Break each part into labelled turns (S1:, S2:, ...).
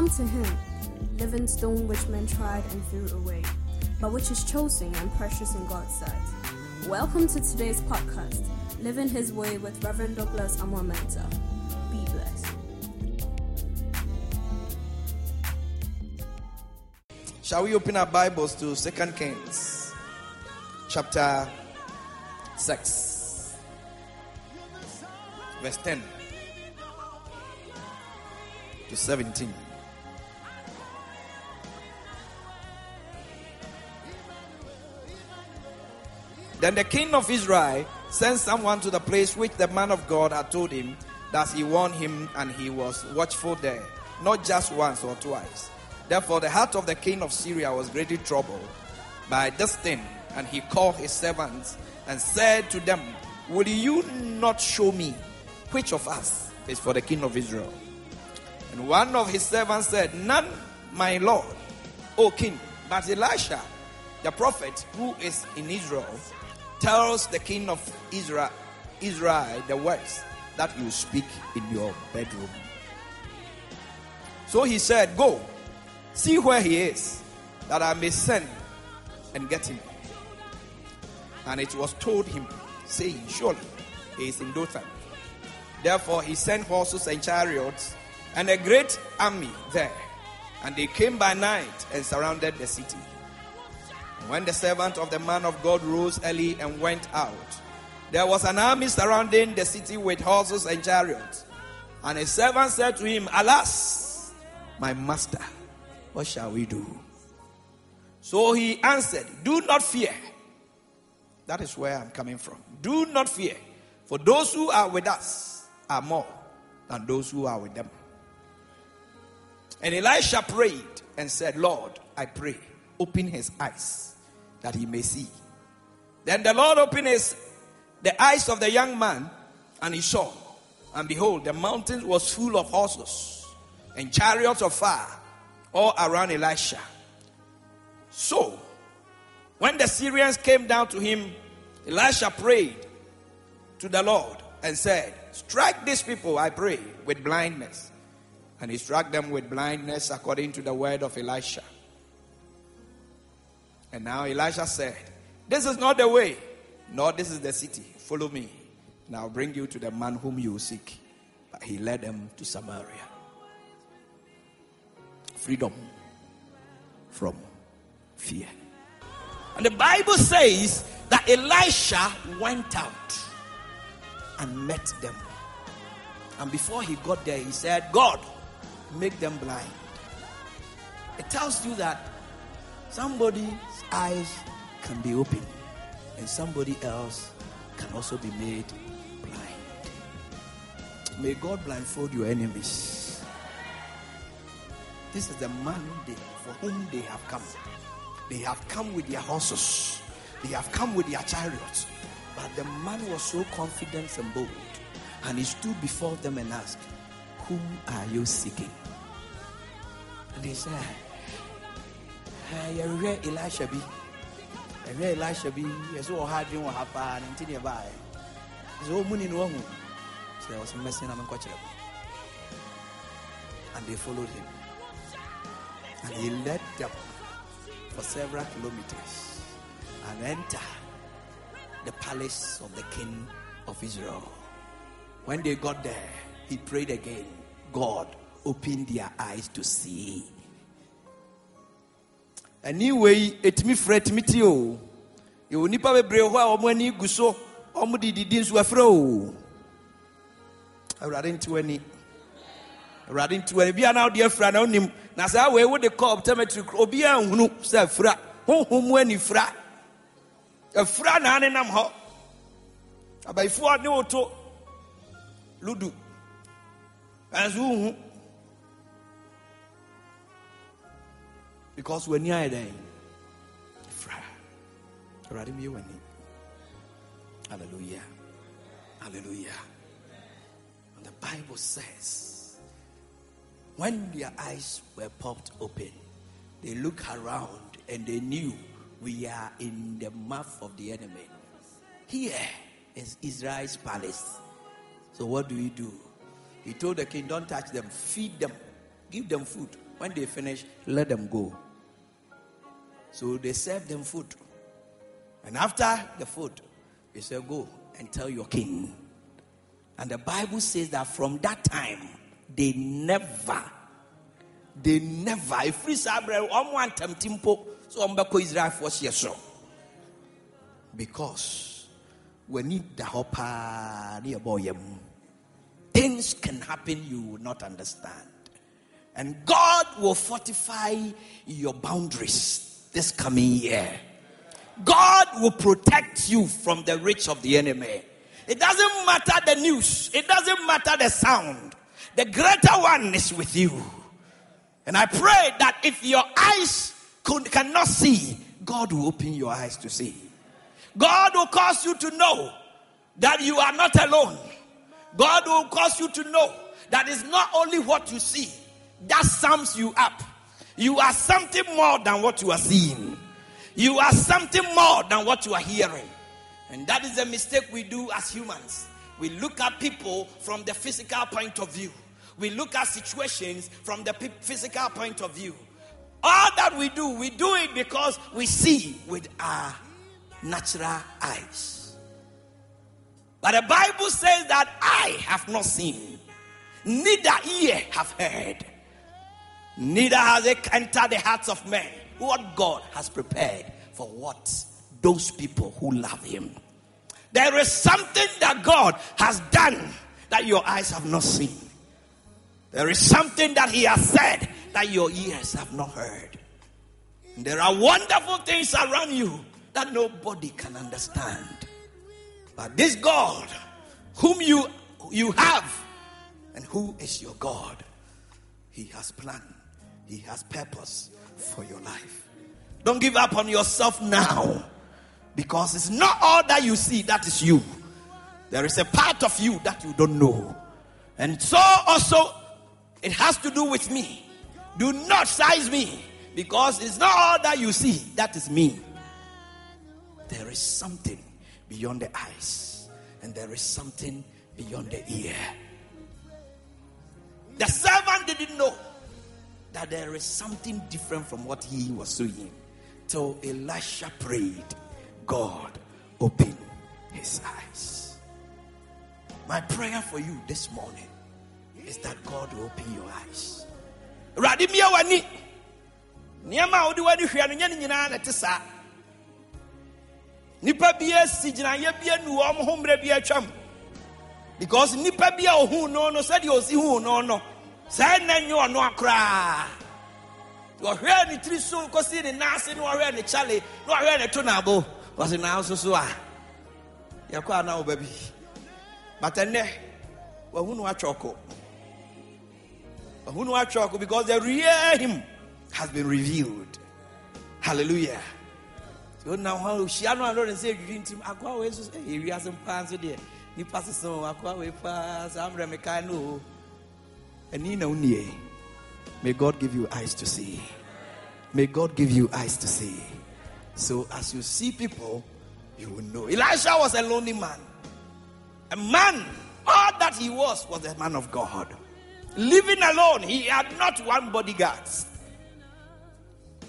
S1: come to him, living stone which men tried and threw away, but which is chosen and precious in God's sight. Welcome to today's podcast, Living His Way with Reverend Douglas Amwamenta. Be blessed.
S2: Shall we open our Bibles to Second Kings chapter 6 verse 10 to 17. Then the king of Israel sent someone to the place which the man of God had told him that he warned him and he was watchful there, not just once or twice. Therefore, the heart of the king of Syria was greatly troubled by this thing, and he called his servants and said to them, Will you not show me which of us is for the king of Israel? And one of his servants said, None, my lord, O king, but Elisha, the prophet who is in Israel, tells the king of Israel, Israel the words that you speak in your bedroom. So he said, Go, see where he is, that I may send and get him. And it was told him, saying, Surely he is in Dothan. Therefore he sent horses and chariots and a great army there. And they came by night and surrounded the city. When the servant of the man of God rose early and went out, there was an army surrounding the city with horses and chariots. And his servant said to him, Alas, my master, what shall we do? So he answered, Do not fear. That is where I'm coming from. Do not fear, for those who are with us are more than those who are with them. And Elisha prayed and said, Lord, I pray, open his eyes that he may see. Then the Lord opened his the eyes of the young man, and he saw. And behold, the mountain was full of horses and chariots of fire all around Elisha. So, when the Syrians came down to him, Elisha prayed to the Lord and said, Strike these people, I pray, with blindness. And he struck them with blindness according to the word of Elisha. And now Elisha said, This is not the way, nor this is the city. Follow me, and I'll bring you to the man whom you seek. But he led them to Samaria. Freedom from fear. And the Bible says that Elisha went out and met them. And before he got there, he said, God, make them blind. It tells you that somebody's eyes can be opened and somebody else can also be made blind. May God blindfold your enemies. This is the mandate for whom they have come. They have come with their horses, they have come with their chariots. But the man was so confident and bold, and he stood before them and asked, Whom are you seeking? And they said, Eh, yɛhwɛ elisha bi. Yɛhwɛ elisha bi. Yɛsɛ wɔ ha adwene wɔ ha paa ne nti ne ɛbaeɛ sɛ ɔmu ni ne wahu sɛ ɔsɛ mmɛsɛ na menkɔkyerɛ mo. And they followed him. And he led them for several kilometers and enter the palace of the king of israel. When they got there he prayed again. God open their eyes to see ɛni wei etumi frɛ etumi ti o. Yɛwɔ nipa bebree hɔ a wɔn ani gu so wɔn de didi nso afrɛ o. Awurade nti w'ani awurade nti w'ani bi na ɔde afira na ɔnim na saa wei wo de kɔ optometry obi a nhunu sɛ afira honhom mu ani fira afira na anenam hɔ. Abayifoɔ ne woto ludu. Ɛnso nhu. Because when you're there, Hallelujah. Hallelujah. And the Bible says, when their eyes were popped open, they looked around and they knew we are in the mouth of the enemy. Here is Israel's palace. So what do we do? He told the king, don't touch them, feed them, give them food When they finish, let them go. So they serve them food. And after the food, they say, Go and tell your king. And the Bible says that from that time, they never, they never, if we want them timpo, so I'm back Israel for so. Because we need the hopper near boy, things can happen you will not understand. And God will fortify your boundaries this coming year. God will protect you from the reach of the enemy. It doesn't matter the news, it doesn't matter the sound. The greater one is with you. And I pray that if your eyes could, cannot see, God will open your eyes to see. God will cause you to know that you are not alone. God will cause you to know that it's not only what you see that sums you up. You are something more than what you are seeing. You are something more than what you are hearing. And that is a mistake we do as humans. We look at people from the physical point of view. We look at situations from the physical point of view. All that we do, we do it because we see with our natural eyes. But the Bible says that I have not seen, neither ear have heard, neither has it entered the hearts of men what God has prepared for what those people who love Him. There is something that God has done that your eyes have not seen. There is something that He has said that your ears have not heard. And there are wonderful things around you that nobody can understand. But this God, whom you you have, and who is your God, He has planned, He has purpose, for your life. Don't give up on yourself now because it's not all that you see that is you. There is a part of you that you don't know. And so also it has to do with me. Do not size me because it's not all that you see that is me. There is something beyond the eyes and there is something beyond the ear. The servant didn't know that there is something different from what he was doing. So Elisha prayed, God, open his eyes. My prayer for you this morning is that God will open your eyes. Radimia wani. Nneɛma a wode w'ani hwɛ no nyɛ no nyinaa na ɛte saa nnipa because nnipa bi a no no sɛdeɛ osi huu no no saa nna nye ɔno akoraa wɔhwɛ ne tiri so kɔsi ne naase na wɔhwɛ ne kyale na wɔhwɛ ne to n'abo wɔsi na nso so a yɛkɔ a na ɔba bi bata nnɛ wɔhunu atwɔko wɔhunu atwɔko because the real him has been revealed. Hallelujah. So na hɔ ohyia no a lɔre sɛ adwiri ntim akoa wei nso ɛyɛ wiase mpaa nso deɛ nipa sesɛn akoa wei paa saa mmerɛ mekae no o May God give you eyes to see. May God give you eyes to see. So as you see people, you will know. Elisha was a lonely man. A man, all that he was was a man of God. Living alone, he had not one bodyguard.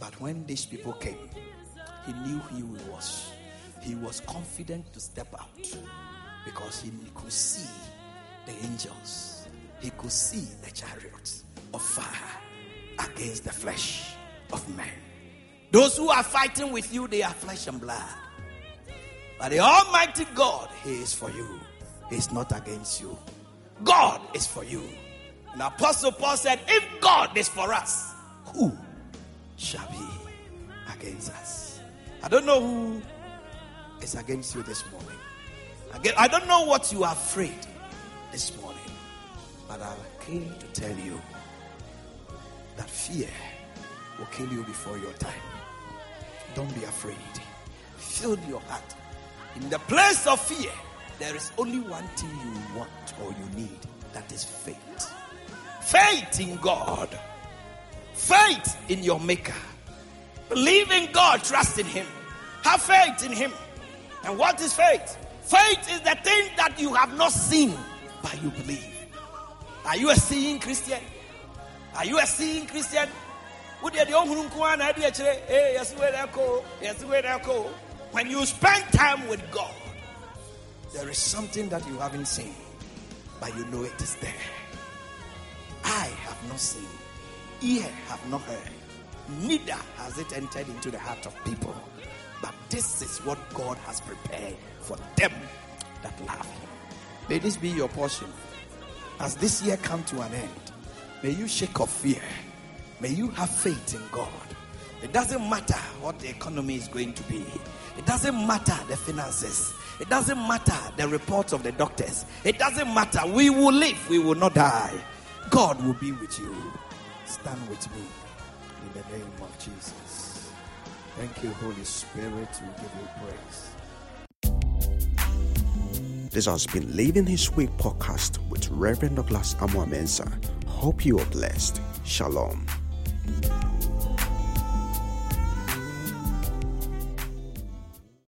S2: But when these people came, he knew who he was. He was confident to step out because he could see the angels he could see the chariots of fire against the flesh of men. Those who are fighting with you, they are flesh and blood. But the Almighty God, He is for you. He is not against you. God is for you. And Apostle Paul said, If God is for us, who shall be against us? I don't know who is against you this morning. I don't know what you are afraid this morning. But I came to tell you that fear will kill you before your time. Don't be afraid. Fill your heart. In the place of fear, there is only one thing you want or you need that is faith. Faith in God, faith in your Maker. Believe in God, trust in Him, have faith in Him. And what is faith? Faith is the thing that you have not seen, but you believe. Are you a seeing Christian? Are you a seeing Christian? When you spend time with God, there is something that you haven't seen, but you know it is there. I have not seen, ear have not heard, neither has it entered into the heart of people. But this is what God has prepared for them that love Him. May this be your portion. As this year come to an end, may you shake off fear. May you have faith in God. It doesn't matter what the economy is going to be. It doesn't matter the finances. It doesn't matter the reports of the doctors. It doesn't matter. We will live. We will not die. God will be with you. Stand with me in the name of Jesus. Thank you, Holy Spirit. We give you
S3: praise. This has been Living His Way podcast with Reverend Douglas Amoamensa. Hope you are blessed. Shalom.